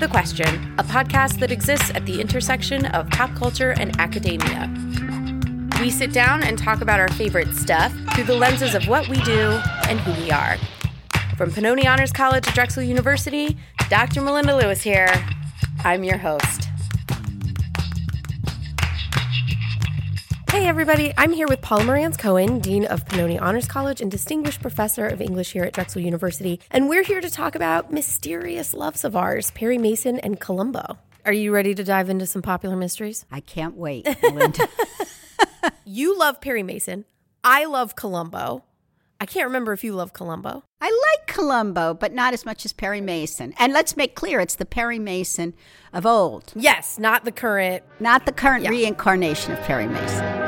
the Question, a podcast that exists at the intersection of pop culture and academia. We sit down and talk about our favorite stuff through the lenses of what we do and who we are. From Pennoni Honors College to Drexel University, Dr. Melinda Lewis here. I'm your host. Hey, everybody. I'm here with Paula Marantz Cohen, Dean of Pennoni Honors College and Distinguished Professor of English here at Drexel University. And we're here to talk about mysterious loves of ours, Perry Mason and Columbo. Are you ready to dive into some popular mysteries? I can't wait, Melinda. You love Perry Mason. I love Columbo. I can't remember if you love Columbo. I like Columbo, but not as much as Perry Mason. And let's make clear it's the Perry Mason of old, Yes, not the current. not the current Yeah. reincarnation of Perry Mason.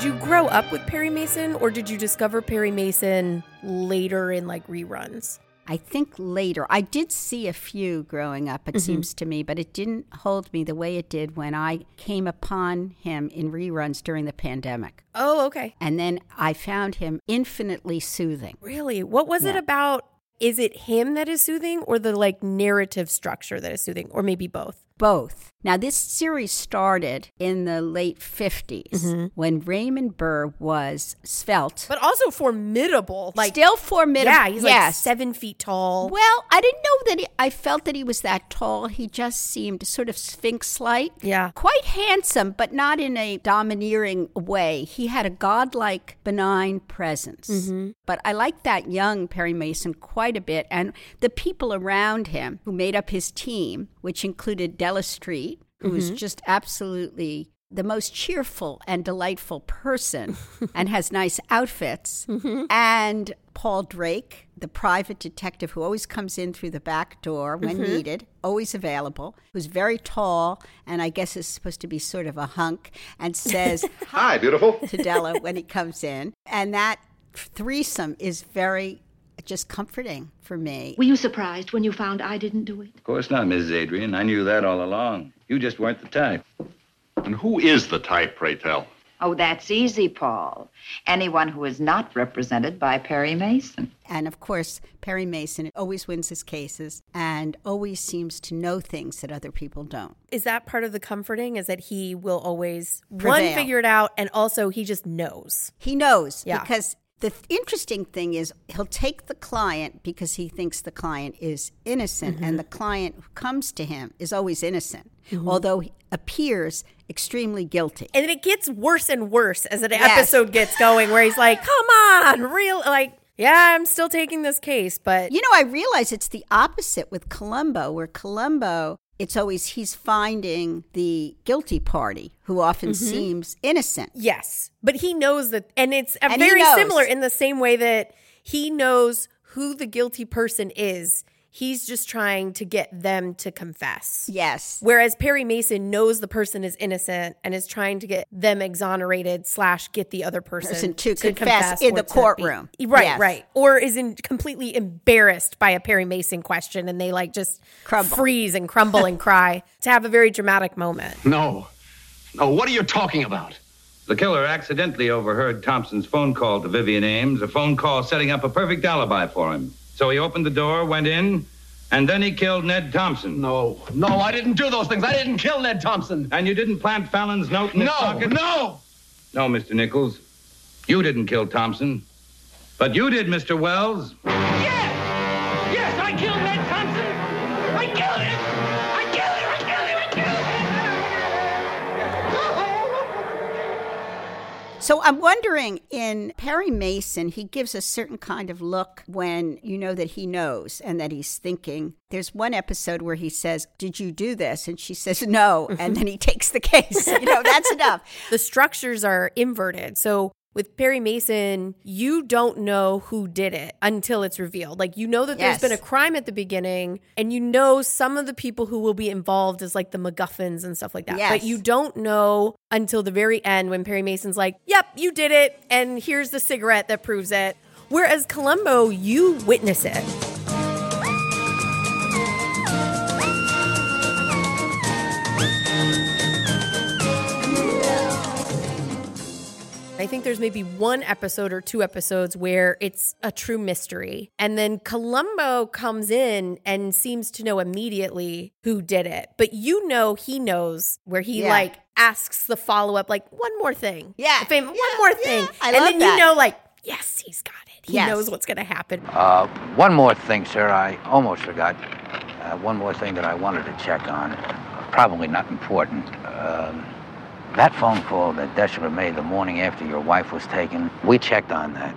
Did you grow up with Perry Mason or did you discover Perry Mason later in like reruns? I think later, I did see a few growing up, Mm-hmm. it seems to me, but it didn't hold me the way it did when I came upon him in reruns during the pandemic. Oh, okay. And then I found him infinitely soothing. Really? What was it about? Is it him that is soothing or the like narrative structure that is soothing or maybe both? Both. Now, this series started in the late 50s when Raymond Burr was svelte, But also formidable. Like, still formidable. yeah, he's like seven feet tall. Well, I didn't know that he, I felt that he was that tall. He just seemed sort of sphinx like. Yeah. Quite handsome, but not in a domineering way. He had a godlike, benign presence. Mm-hmm. But I liked that young Perry Mason quite a bit. And the people around him who made up his team, which included Della Street, who Mm-hmm. was just absolutely the most cheerful and delightful person and has nice outfits. Mm-hmm. And Paul Drake, the private detective who always comes in through the back door when Mm-hmm. needed, always available, who's very tall and I guess is supposed to be sort of a hunk and says Hi, beautiful. to Della when he comes in. And that threesome is very just comforting for me. Were you surprised when you found I didn't do it? Of course not, Mrs. Adrian. I knew that all along. You just weren't the type. And who is the type, pray tell? Oh, that's easy, Paul. Anyone who is not represented by Perry Mason. And of course, Perry Mason always wins his cases and always seems to know things that other people don't. Is that part of the comforting? Is that he will always one figure it out and also he just knows. He knows Yeah. because the th- interesting thing is he'll take the client because he thinks the client is innocent and the mm-hmm. client who comes to him is always innocent, mm-hmm. although he appears extremely guilty. And it gets worse and worse as an Yes. episode gets going where he's like, "Come on, real like yeah, I'm still taking this case, but You know, I realize it's the opposite with Columbo, where Columbo, it's always he's finding the guilty party who often Mm-hmm. seems innocent. Yes, but he knows that, and it's And very similar in the same way that he knows who the guilty person is. He's just trying to get them to confess. Yes. Whereas Perry Mason knows the person is innocent and is trying to get them exonerated slash get the other person, Person to confess in the to be- courtroom. right, Yes. right. Or is in completely embarrassed by a Perry Mason question and they like just Crumble. freeze and crumble and cry to have a very dramatic moment. No. No, what are you talking about? The killer accidentally overheard Thompson's phone call to Vivian Ames, a phone call setting up a perfect alibi for him. So he opened the door, went in, and then he killed Ned Thompson. No, no, I didn't do those things. I didn't kill Ned Thompson. And you didn't plant Fallon's note in his No, pocket? no. No, Mr. Nichols. You didn't kill Thompson. But you did, Mr. Wells. So I'm wondering in Perry Mason, he gives a certain kind of look when you know that he knows and that he's thinking. There's one episode where he says, Did you do this? And she says, No. And then he takes the case. You know, that's enough. the structures are inverted. So with Perry Mason, you don't know who did it until it's revealed. Like you know that Yes. there's been a crime at the beginning, and you know some of the people who will be involved is like the MacGuffins and stuff like that. Yes. But you don't know until the very end when Perry Mason's like, "Yep, you did it, and here's the cigarette that proves it." Whereas Columbo, you witness it. I think there's maybe one episode or two episodes where it's a true mystery. And then Columbo comes in and seems to know immediately who did it. But you know he knows where he Yeah. like asks the follow up, like, one more thing. Yeah, fam- yeah, one more yeah. thing. I and love then that. you know, like, yes, he's got it. He Yes. knows what's going to happen. Uh, one more thing, sir. I almost forgot. Uh, one more thing that I wanted to check on. Probably not important. Um, that phone call that Deschler made the morning after your wife was taken, we checked on that.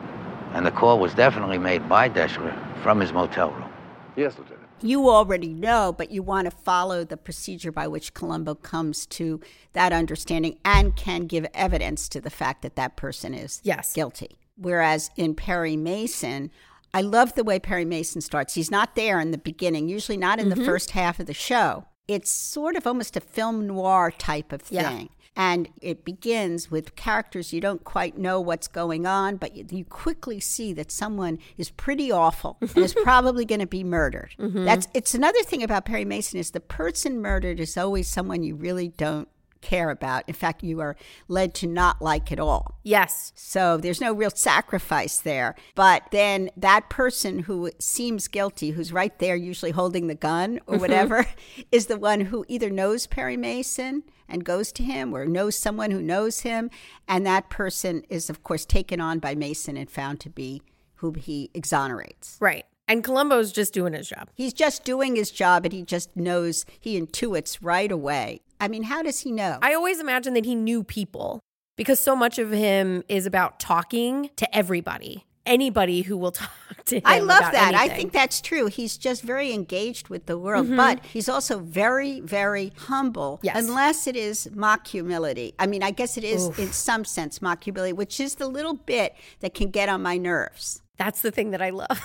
And the call was definitely made by Deschler from his motel room. Yes, Lieutenant. You already know, but you want to follow the procedure by which Columbo comes to that understanding and can give evidence to the fact that that person is Yes. guilty. Whereas in Perry Mason, I love the way Perry Mason starts. He's not there in the beginning, usually not in Mm-hmm. the first half of the show. It's sort of almost a film noir type of Yeah. And it begins with characters you don't quite know what's going on, but you, you quickly see that someone is pretty awful and is probably going to be murdered. Mm-hmm. That's it's another thing about Perry Mason is the person murdered is always someone you really don't care about. In fact, you are led to not like at all. Yes. So there's no real sacrifice there. But then that person who seems guilty, who's right there, usually holding the gun or whatever, is the one who either knows Perry Mason and goes to him or knows someone who knows him. And that person is, of course, taken on by Mason and found to be who he exonerates. Right. And Columbo's just doing his job. He's just doing his job and he just knows, he intuits right away. I mean, how does he know? I always imagine that he knew people because so much of him is about talking to everybody, anybody who will talk to him. I love that. I think that's true. He's just very engaged with the world, Mm-hmm. but he's also very, very humble. Yes. Unless it is mock humility. I mean, I guess it is in some sense mock humility, which is the little bit that can get on my nerves. That's the thing that I love.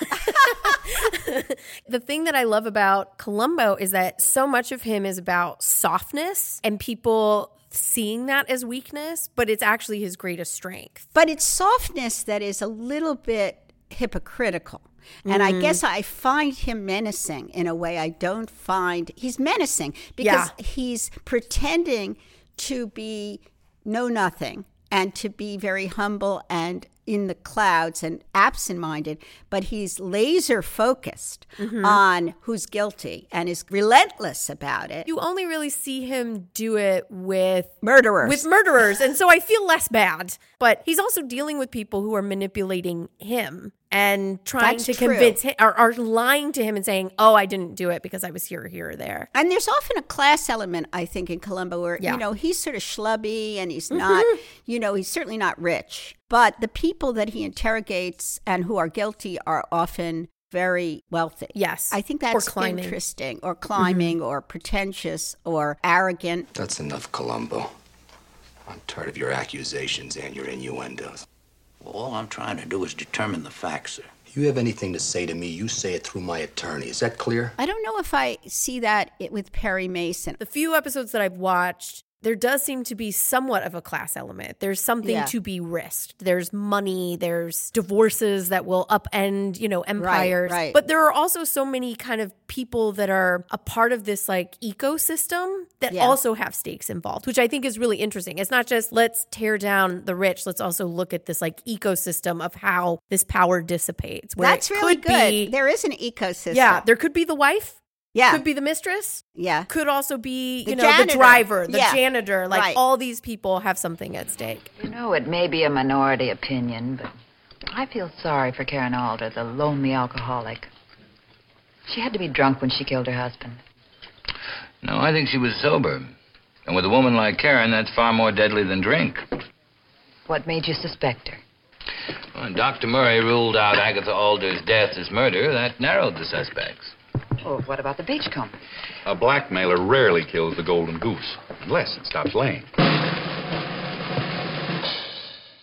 the thing that I love about Columbo is that so much of him is about softness and people seeing that as weakness, but it's actually his greatest strength. But it's softness that is a little bit hypocritical. And Mm-hmm. I guess I find him menacing in a way I don't find he's menacing because Yeah. he's pretending to be know nothing and to be very humble and in the clouds and absent minded, but he's laser focused Mm-hmm. on who's guilty and is relentless about it. You only really see him do it with Murderers. with murderers. And so I feel less bad. But he's also dealing with people who are manipulating him and trying That's to true. convince him or are lying to him and saying, Oh, I didn't do it because I was here, here, or there. And there's often a class element, I think, in Columbo where, Yeah. you know, he's sort of schlubby and he's not, you know, he's certainly not rich. But the people that he interrogates and who are guilty are often very wealthy. Yes. I think that's climbing. interesting, or climbing, or pretentious, or arrogant. That's enough, Columbo. I'm tired of your accusations and your innuendos. Well, all I'm trying to do is determine the facts, sir. If You have anything to say to me, you say it through my attorney. Is that clear? I don't know if I see that with Perry Mason. The few episodes that I've watched, there does seem to be somewhat of a class element. There's something Yeah. to be risked. There's money, there's divorces that will upend, you know, empires. right. But there are also so many kind of people that are a part of this like ecosystem that Yeah. also have stakes involved, which I think is really interesting. It's not just let's tear down the rich, let's also look at this like ecosystem of how this power dissipates. That's really good. Be, there is an ecosystem. yeah, there could be the wife, yeah, could be the mistress, yeah. could also be, The you know, janitor. the driver, the Yeah. janitor. Like Right. all these people have something at stake. You know, it may be a minority opinion, but I feel sorry for Karen Alder, the lonely alcoholic. She had to be drunk when she killed her husband. No, I think she was sober. And with a woman like Karen, that's far more deadly than drink. What made you suspect her? When Dr. Murray ruled out Agatha Alder's death as murder, that narrowed the suspects. Oh, what about the beachcomber? A blackmailer rarely kills the golden goose, unless it stops laying.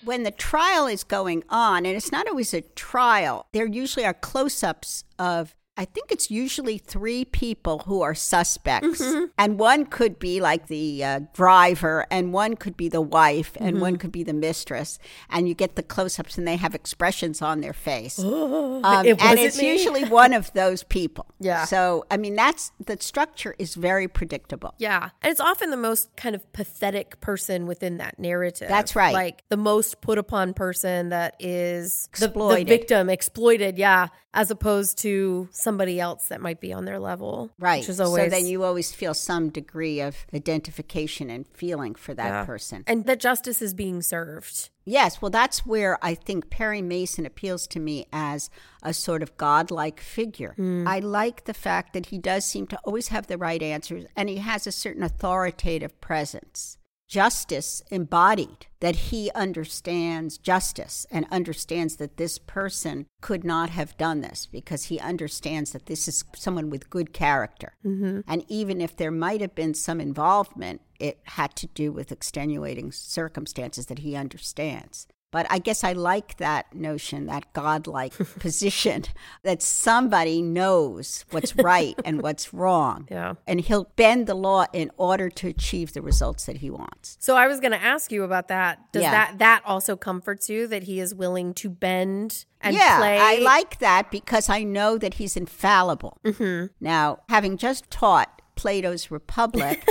when the trial is going on, and it's not always a trial, there usually are close ups of I think it's usually three people who are suspects, and one could be like the uh, driver, and one could be the wife, and one could be the mistress, and you get the close-ups, and they have expressions on their face, um, It and it's me. usually one of those people. Yeah. So I mean, that's the structure is very predictable. Yeah. And it's often the most kind of pathetic person within that narrative. That's right. Like the most put upon person that is the- the, victim, exploited, yeah, as opposed to somebody else that might be on their level. Right. Which is always. so then you always feel some degree of identification and feeling for that Yeah. person. And that justice is being served. Yes, well, that's where I think Perry Mason appeals to me as a sort of godlike figure. Hmm. I like the fact that he does seem to always have the right answers and he has a certain authoritative presence. Justice embodied, that he understands justice and understands that this person could not have done this because he understands that this is someone with good character. Mm-hmm. And even if there might have been some involvement, it had to do with extenuating circumstances that he understands. But I guess I like that notion, that godlike position, that somebody knows what's right and what's wrong. Yeah. And he'll bend the law in order to achieve the results that he wants. So I was going to ask you about that. Does Yeah. that that also comforts you that he is willing to bend and yeah, play? I like that because I know that he's infallible. Mm-hmm. Now, having just taught Plato's Republic,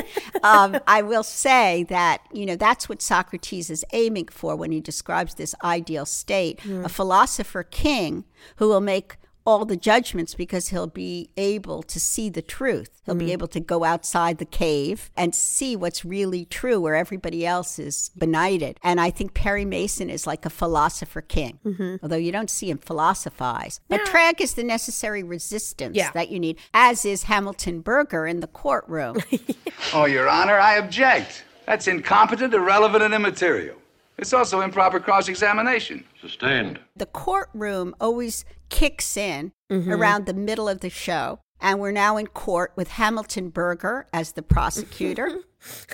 um, I will say that, you know, that's what Socrates is aiming for when he describes this ideal state Mm. a philosopher king who will make all the judgments because he'll be able to see the truth. He'll Mm. be able to go outside the cave and see what's really true where everybody else is benighted. And I think Perry Mason is like a philosopher king, Mm-hmm. although you don't see him philosophize. But Tragg is the necessary resistance Yeah. that you need, as is Hamilton Berger in the courtroom. Oh, Your Honor, I object. That's incompetent, irrelevant, and immaterial. It's also improper cross examination. Sustained. the courtroom always kicks in Mm-hmm. around the middle of the show. And we're now in court with Hamilton Berger as the prosecutor.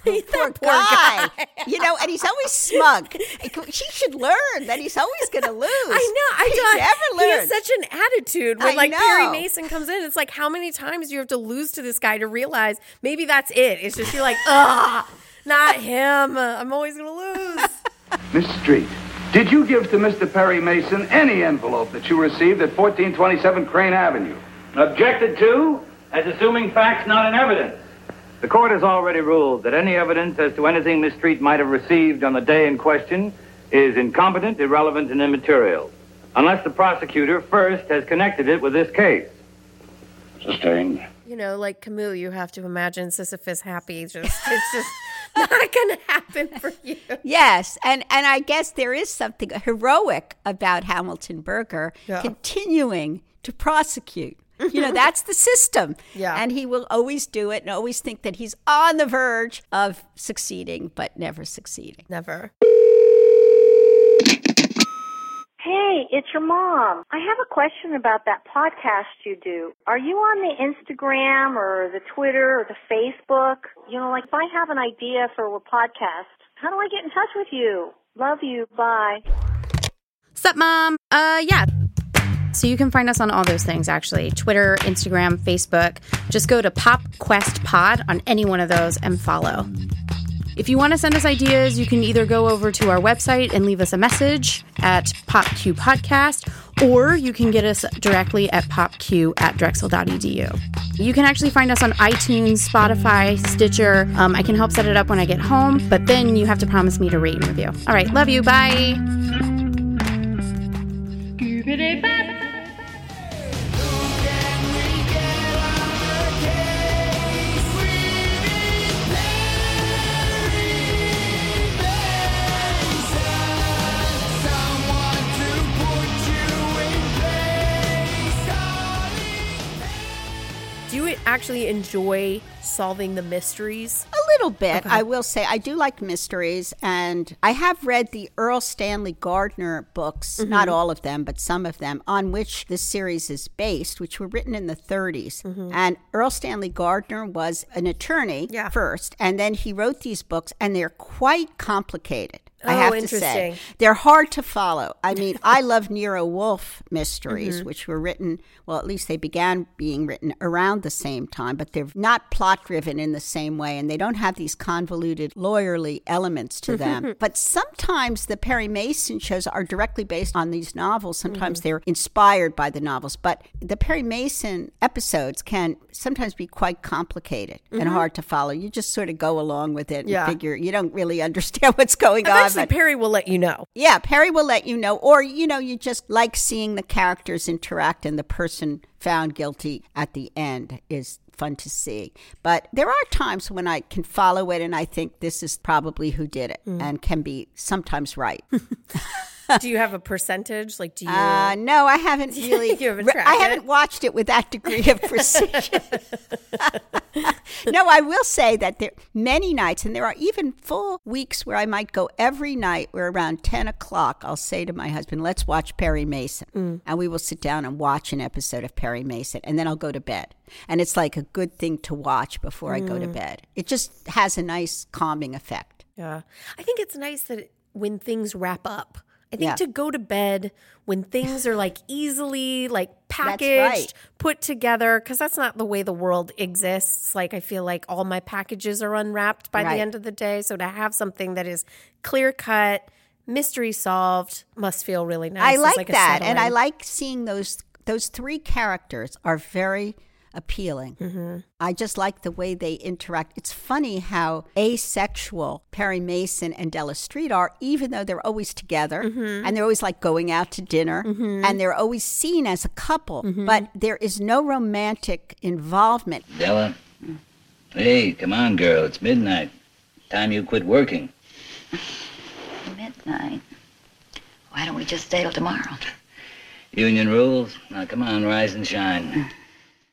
Oh, poor, guy. You know, and he's always smug. She should learn that he's always going to lose. I know. I he don't. never He learns. has such an attitude when I like Perry. Mason comes in. It's like how many times do you have to lose to this guy to realize maybe that's it. It's just you're like, ah, not him. I'm always gonna lose. Miss Street, did you give to Mr. Perry Mason any envelope that you received at 1427 Crane Avenue? Objected to as assuming facts not in evidence. The court has already ruled that any evidence as to anything Miss Street might have received on the day in question is incompetent, irrelevant, and immaterial, unless the prosecutor first has connected it with this case. Sustained. You know, like Camus, you have to imagine Sisyphus happy. Just it's just not gonna happen for you. Yes, and and I guess there is something heroic about Hamilton Berger Yeah. continuing to prosecute. You know, that's the system. Yeah. And he will always do it and always think that he's on the verge of succeeding, but never succeeding. Never. Hey, it's your mom. I have a question about that podcast you do. Are you on the Instagram or the Twitter or the Facebook? You know, like if I have an idea for a podcast, how do I get in touch with you? Love you. Bye. Sup, mom? Uh, yeah. So you can find us on all those things actually Twitter, Instagram, Facebook. Just go to Pop Quest Pod on any one of those and follow. If you want to send us ideas, you can either go over to our website and leave us a message at PopQ Podcast, or you can get us directly at popq at drexel.edu. You can actually find us on iTunes, Spotify, Stitcher. Um, I can help set it up when I get home, but then you have to promise me to rate and review. All right, love you. Bye. Actually enjoy solving the mysteries? A little bit, I will say. I do like mysteries, and I have read the Erle Stanley Gardner books, not mm-hmm. all of them, but some of them, on which this series is based, which were written in the 30s. Mm-hmm. And Erle Stanley Gardner was an attorney Yeah. first, and then he wrote these books, and they're quite complicated. I Oh, have to say. They're hard to follow. I mean, I love Nero Wolfe mysteries, Mhm. which were written, well, at least they began being written around the same time, but they're not plot driven in the same way, and they don't have these convoluted lawyerly elements to them. but sometimes the Perry Mason shows are directly based on these novels. Sometimes Mhm. they're inspired by the novels, but the Perry Mason episodes can sometimes be quite complicated and Mhm. hard to follow. You just sort of go along with it and Yeah. figure you don't really understand what's going on. Perry will let you know. yeah, Perry will let you know. Or, you know, you just like seeing the characters interact and the person found guilty at the end is fun to see. But there are times when I can follow it and I think this is probably who did it Mm. and can be sometimes right. do you have a percentage? Like, do you? Uh, no, I haven't really. You haven't I it? haven't watched it with that degree of precision. no, I will say that there many nights, and there are even full weeks where I might go every night. Where around ten o'clock, I'll say to my husband, "Let's watch Perry Mason," Mm. and we will sit down and watch an episode of Perry Mason, and then I'll go to bed. And it's like a good thing to watch before I go to Mm. bed. It just has a nice calming effect. Yeah. I think it's nice that when things wrap up, I think Yeah. to go to bed when things are like easily like packaged, right. put together, because that's not the way the world exists. Like I feel like all my packages are unwrapped by Right. the end of the day. So to have something that is clear cut, mystery solved, must feel really nice. I It's like, that, and I like seeing those. Those three characters are very appealing. Mm-hmm. I just like the way they interact. It's funny how asexual Perry Mason and Della Street are, even though they're always together Mhm. and they're always like going out to dinner Mhm. and they're always seen as a couple, Mhm. but there is no romantic involvement. Della? Hey, come on, girl. It's midnight. Time you quit working. Midnight. Why don't we just stay till tomorrow? Union rules. Now, come on, rise and shine.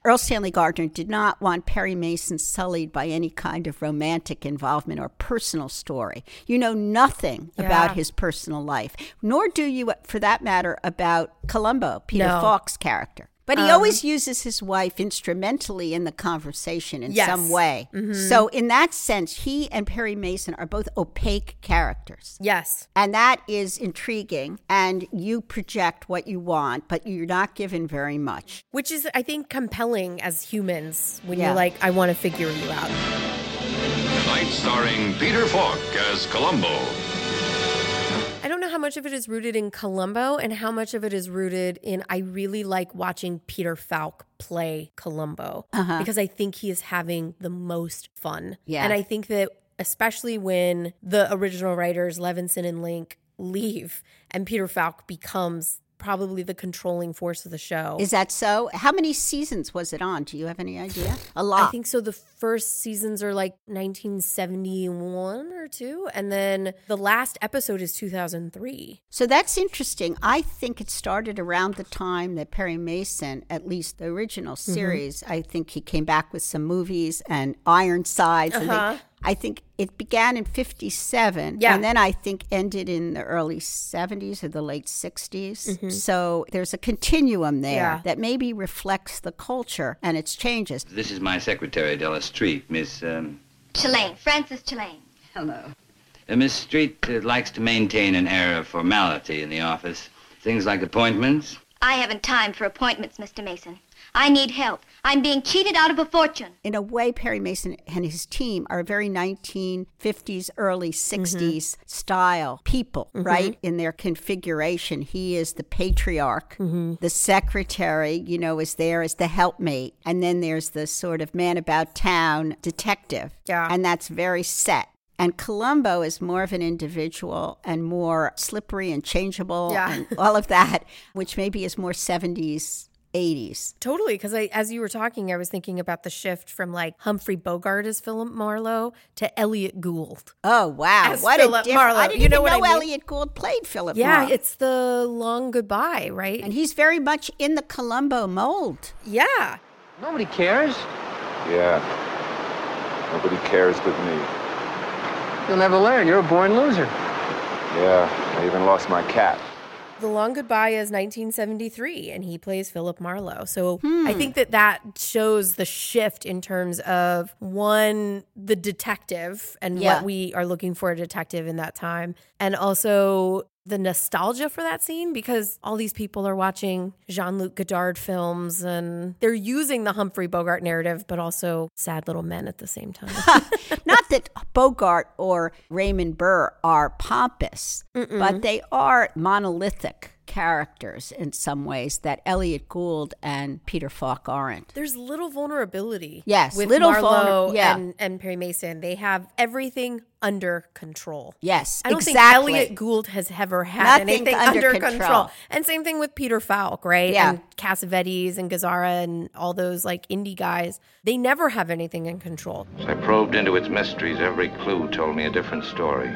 Erle Stanley Gardner did not want Perry Mason sullied by any kind of romantic involvement or personal story. You know nothing Yeah. about his personal life, nor do you, for that matter, about Columbo, Peter No. Falk's character. But he Um, always uses his wife instrumentally in the conversation in Yes. some way. Mhm. So, in that sense, he and Perry Mason are both opaque characters. Yes. And that is intriguing. And you project what you want, but you're not given very much. Which is, I think, compelling as humans when Yeah. you're like, I want to figure you out. Tonight, starring Peter Falk as Columbo. I don't know how much of it is rooted in Columbo and how much of it is rooted in I really like watching Peter Falk play Columbo Uh-huh. because I think he is having the most fun. Yeah. And I think that especially when the original writers Levinson and Link leave and Peter Falk becomes probably the controlling force of the show. Is that so? How many seasons was it on? Do you have any idea? A lot. I think so. The first seasons are like 1971 or two, and then the last episode is 2003. so that's interesting. I think it started around the time that Perry Mason, at least the original Mm-hmm. series, I think he came back with some movies and Ironsides. Uh-huh. they, I think it began in 57 Yeah. and then I think ended in the early 70s or the late 60s. Mhm. So there's a continuum there Yeah. that maybe reflects the culture and its changes. This is my secretary, Della Street, Miss, um, Chillane, Francis Chillane. Hello. uh, Miss Street uh, likes to maintain an air of formality in the office. Things like appointments. I haven't time for appointments, Mr. Mason. I need help. I'm being cheated out of a fortune. in a way, Perry Mason and his team are very 1950s, early 60s style people, Mhm. right? In their configuration. He is the patriarch. The secretary, you know, is there as the helpmate. And then there's the sort of man about town detective. Yeah. And that's very set. And Columbo is more of an individual and more slippery and changeable Yeah. and all of that, which maybe is more 70s, 80s. Totally, because I, as you were talking, I was thinking about the shift from like Humphrey Bogart as Philip Marlowe to Elliott Gould. Oh wow! What Philip a difference! Marlowe. I didn't You know even what I know mean? Elliott Gould played Philip. Yeah, Marlowe. it's the long goodbye, right? and he's very much in the Columbo mold. Yeah. Nobody cares. Yeah. Nobody cares but me. You'll never learn. You're a born loser. Yeah, I even lost my cat. The Long Goodbye is 1973, and he plays Philip Marlowe. So Hmm. I think that that shows the shift in terms of one, the detective and Yeah. what we are looking for a detective in that time, and also the nostalgia for that scene because all these people are watching Jean Luc Godard films and they're using the Humphrey Bogart narrative, but also sad little men at the same time. Not that Bogart or Raymond Burr are pompous, but they are monolithic characters in some ways that Elliott Gould and Peter Falk aren't. There's little vulnerability. Yes, with little Marlowe vulner- yeah. and, and Perry Mason. They have everything under control. Yes, I don't exactly. think Elliott Gould has ever had Nothing anything under under, control. control. And same thing with Peter Falk, right? Yeah. And Cassavetes and Gazzara and all those like indie guys. They never have anything in control. As I probed into its mysteries, every clue told me a different story.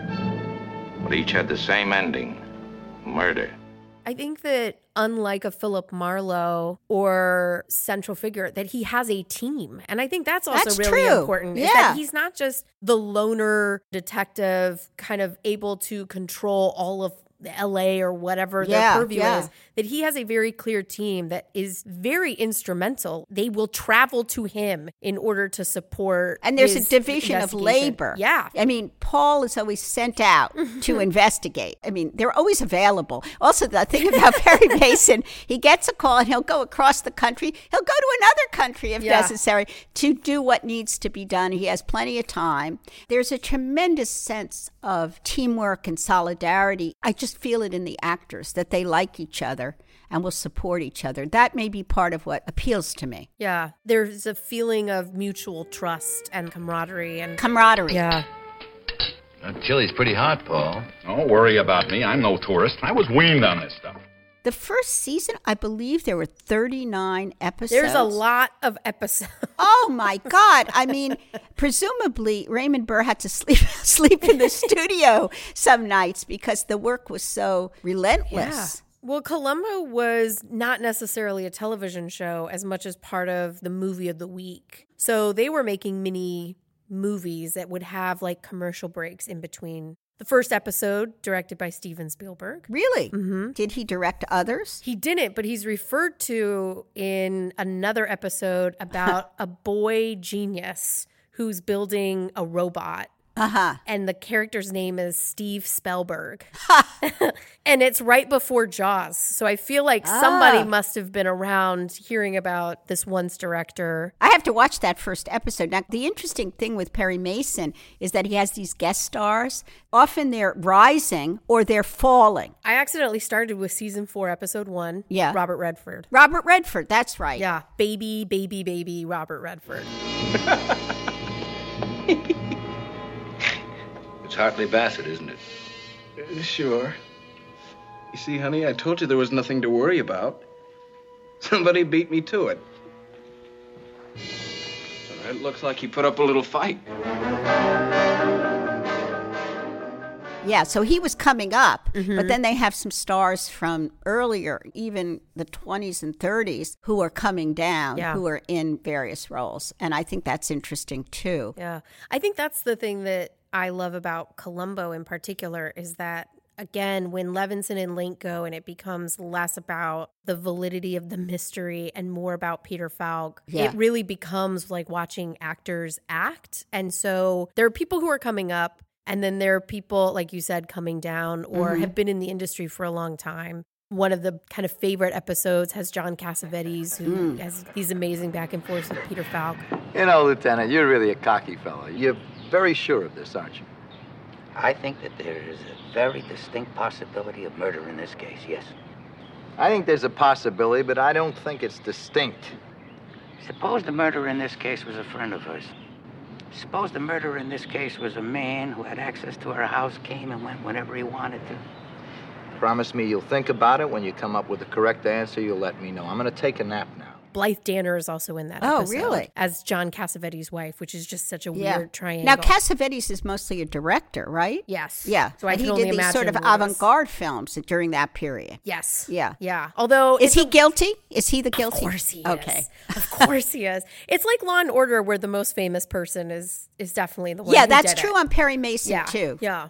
But each had the same ending murder. I think that unlike a Philip Marlowe or central figure, that he has a team. And I think that's also That's really true. important. Is Yeah. that he's not just the loner detective kind of able to control all of LA or whatever Yeah, their purview yeah. is, that he has a very clear team that is very instrumental. They will travel to him in order to support. And there's a division of labor. Yeah. I mean, Paul is always sent out to investigate. I mean, they're always available. Also, the thing about Perry Mason, he gets a call and he'll go across the country. He'll go to another country if Yeah. necessary to do what needs to be done. He has plenty of time. There's a tremendous sense of teamwork and solidarity. I just feel it in the actors that they like each other and will support each other. That may be part of what appeals to me. Yeah. There's a feeling of mutual trust and camaraderie and Camaraderie. Yeah. That chili's pretty hot, Paul. Don't worry about me. I'm no tourist. I was weaned on this stuff. The first season, I believe there were 39 episodes. There's a lot of episodes. Oh my God. I mean, presumably Raymond Burr had to sleep sleep in the studio some nights because the work was so relentless. Yeah. Well, Columbo was not necessarily a television show as much as part of the movie of the week. So they were making mini movies that would have like commercial breaks in between. The first episode, directed by Steven Spielberg. Really? Mm-hmm. Did he direct others? He didn't, but he's referred to in another episode about a boy genius who's building a robot. Uh huh. And the character's name is Steve Spellberg. and it's right before Jaws. So I feel like somebody Ah. must have been around hearing about this once director. I have to watch that first episode. Now, the interesting thing with Perry Mason is that he has these guest stars. Often they're rising or they're falling. I accidentally started with season four, episode one. Yeah. Robert Redford. Robert Redford, that's right. Yeah. Baby, baby, baby, Robert Redford. Hartley Bassett, isn't it? Uh, Sure. You see, honey, I told you there was nothing to worry about. Somebody beat me to it. It looks like he put up a little fight. Yeah, so he was coming up, Mm-hmm. but then they have some stars from earlier, even the 20s and 30s, who are coming down, Yeah. who are in various roles. And I think that's interesting too. Yeah. I think that's the thing that I love about Columbo in particular is that again, when Levinson and Link go and it becomes less about the validity of the mystery and more about Peter Falk, Yeah. it really becomes like watching actors act. And so there are people who are coming up and then there are people, like you said, coming down or Mhm. have been in the industry for a long time. One of the kind of favorite episodes has John Cassavetes, who Mm. has these amazing back and forth with Peter Falk. You know, Lieutenant, you're really a cocky fellow. You're very sure of this, aren't you? I think that there is a very distinct possibility of murder in this case, yes. I think there's a possibility, but I don't think it's distinct. Suppose the murderer in this case was a friend of hers. Suppose the murderer in this case was a man who had access to her house, came and went whenever he wanted to. Promise me you'll think about it. When you come up with the correct answer, you'll let me know. I'm going to take a nap now. Blythe Danner is also in that Oh, episode really? as John Cassavetes' wife, which is just such a Yeah. weird triangle. Now, Cassavetes is mostly a director, right? Yes. Yeah. So I and he did these sort of imagine what it is. avant-garde films during that period. Yes. Yeah. Yeah. Although Is he a- guilty? Is he the guilty? Of course he Okay. is. Okay. of course he is. It's like Law and Order, where the most famous person is is definitely the one. Yeah, that's true it. on Perry Mason Yeah. too. Yeah.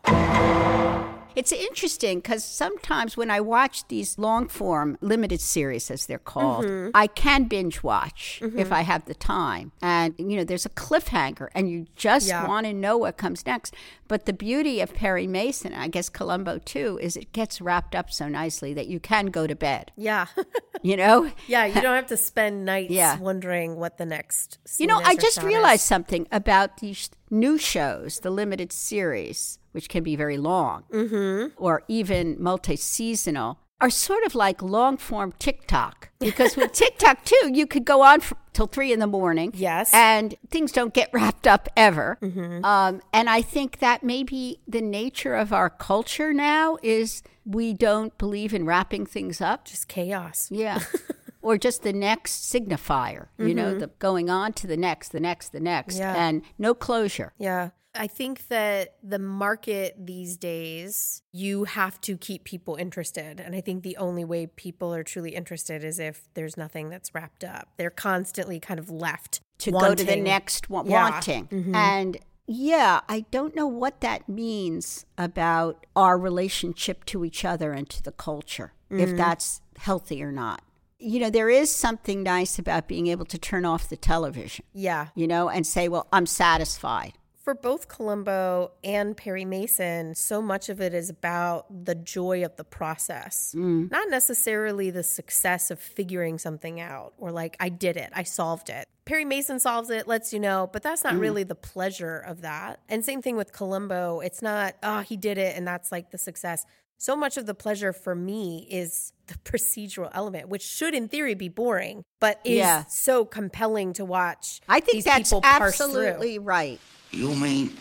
It's interesting because sometimes when I watch these long form limited series, as they're called, Mhm. I can binge watch Mhm. if I have the time. And, you know, there's a cliffhanger and you just Yeah. want to know what comes next. But the beauty of Perry Mason, I guess Columbo too, is it gets wrapped up so nicely that you can go to bed. Yeah. You know? yeah, you don't have to spend nights Yeah. wondering what the next You know, I just realized is. something about these new shows, the limited series, which can be very long Mm-hmm. or even multi seasonal, are sort of like long form TikTok. Because with TikTok, too, you could go on for, till three in the morning. Yes. And things don't get wrapped up ever. Mhm. Um, and I think that maybe the nature of our culture now is we don't believe in wrapping things up. Just chaos. Yeah. or just the next signifier, you know, Mhm. the going on to the next, the next, the next, Yeah. and no closure. Yeah. I think that the market these days, you have to keep people interested. And I think the only way people are truly interested is if there's nothing that's wrapped up. They're constantly kind of left to go to the next one, Yeah. wanting. Mhm. And yeah, I don't know what that means about our relationship to each other and to the culture, if Mhm. that's healthy or not. You know, there is something nice about being able to turn off the television, Yeah. you know, and say, well, I'm satisfied. For both Columbo and Perry Mason, so much of it is about the joy of the process, not necessarily the success of figuring something out or like, I did it, I solved it. Perry Mason solves it, lets you know, but that's not Mm. really the pleasure of that. And same thing with Columbo. It's not, oh, he did it and that's like the success. So much of the pleasure for me is the procedural element, which should in theory be boring, but is Yeah. so compelling to watch. I think these that's people absolutely right. You mean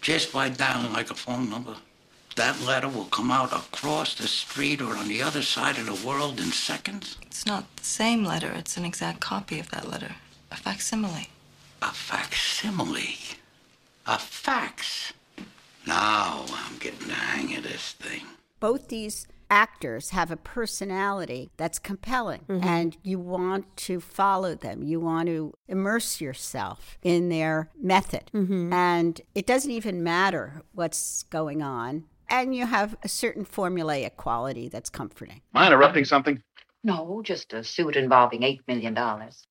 just by dialing like a phone number, that letter will come out across the street or on the other side of the world in seconds? It's not the same letter, it's an exact copy of that letter. A facsimile. A facsimile? A fax? Now I'm getting the hang of this thing. Both these actors have a personality that's compelling Mhm. and you want to follow them you want to immerse yourself in their method Mhm. and it doesn't even matter what's going on and you have a certain formulaic quality that's comforting Am I interrupting something? No, just a suit involving $8 million.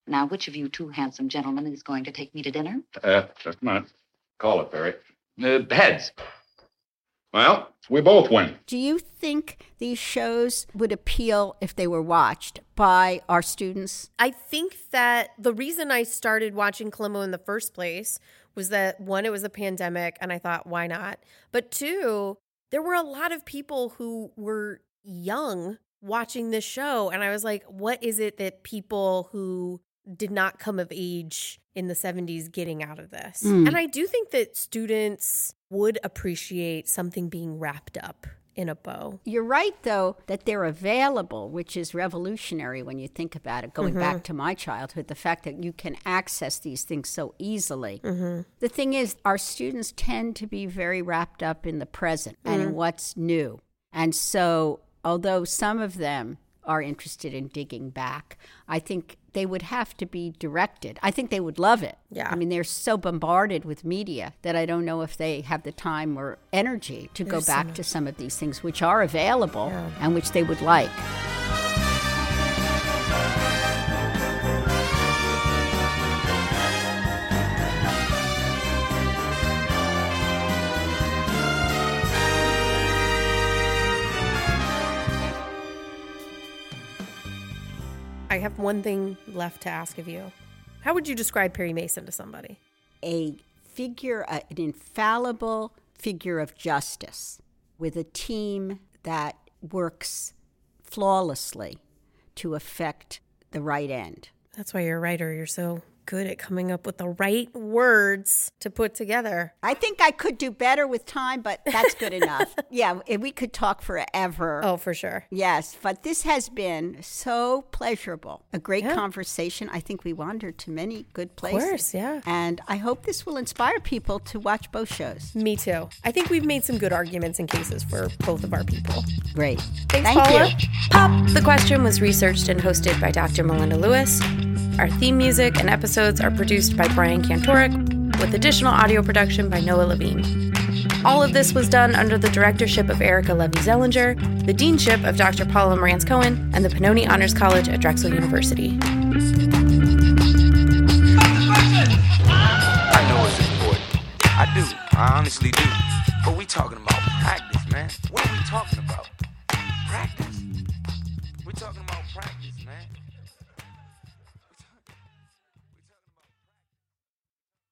Now, which of you two handsome gentlemen is going to take me to dinner? Uh, just a minute. Call it, Barry. Uh, heads. Well, we both win. do you think these shows would appeal if they were watched by our students I think that the reason I started watching Columbo in the first place was that one, it was a pandemic, and I thought, why not? But two, there were a lot of people who were young watching this show, and I was like, what is it that people who did not come of age in the 70s getting out of this? Mm. And I do think that students would appreciate something being wrapped up in a bow. You're right, though, that they're available, which is revolutionary when you think about it. Going Mhm. back to my childhood, the fact that you can access these things so easily. Mhm. The thing is, our students tend to be very wrapped up in the present and Mm. in what's new. And so, although some of them are interested in digging back, I think they would have to be directed. I think they would love it. Yeah. I mean, they're so bombarded with media that I don't know if they have the time or energy to go There's so back to some of these things which are available Yeah. and which they would like. I have one thing left to ask of you. How would you describe Perry Mason to somebody? a figure, uh, an infallible figure of justice with a team that works flawlessly to affect the right end. That's why you're a writer. You're so good at coming up with the right words to put together. I think I could do better with time, but that's good enough. Yeah, we could talk forever. Oh, for sure. Yes, but this has been so pleasurable. A great Yeah. conversation. I think we wandered to many good places. course, yeah. And I hope this will inspire people to watch both shows. Me too. I think we've made some good arguments and cases for both of our people. Great. Thanks, Thank Paula. you. Pop the Question was researched and hosted by Dr. Melinda Lewis. Our theme music and episodes are produced by Brian Kantorek, with additional audio production by Noah Levine. All of this was done under the directorship of Erica Levi Zelinger, the deanship of Dr. Paula Marantz Cohen, and the Pennoni Honors College at Drexel University. I know it's important. I do. I honestly do. But we talking about practice, man. What are we talking about?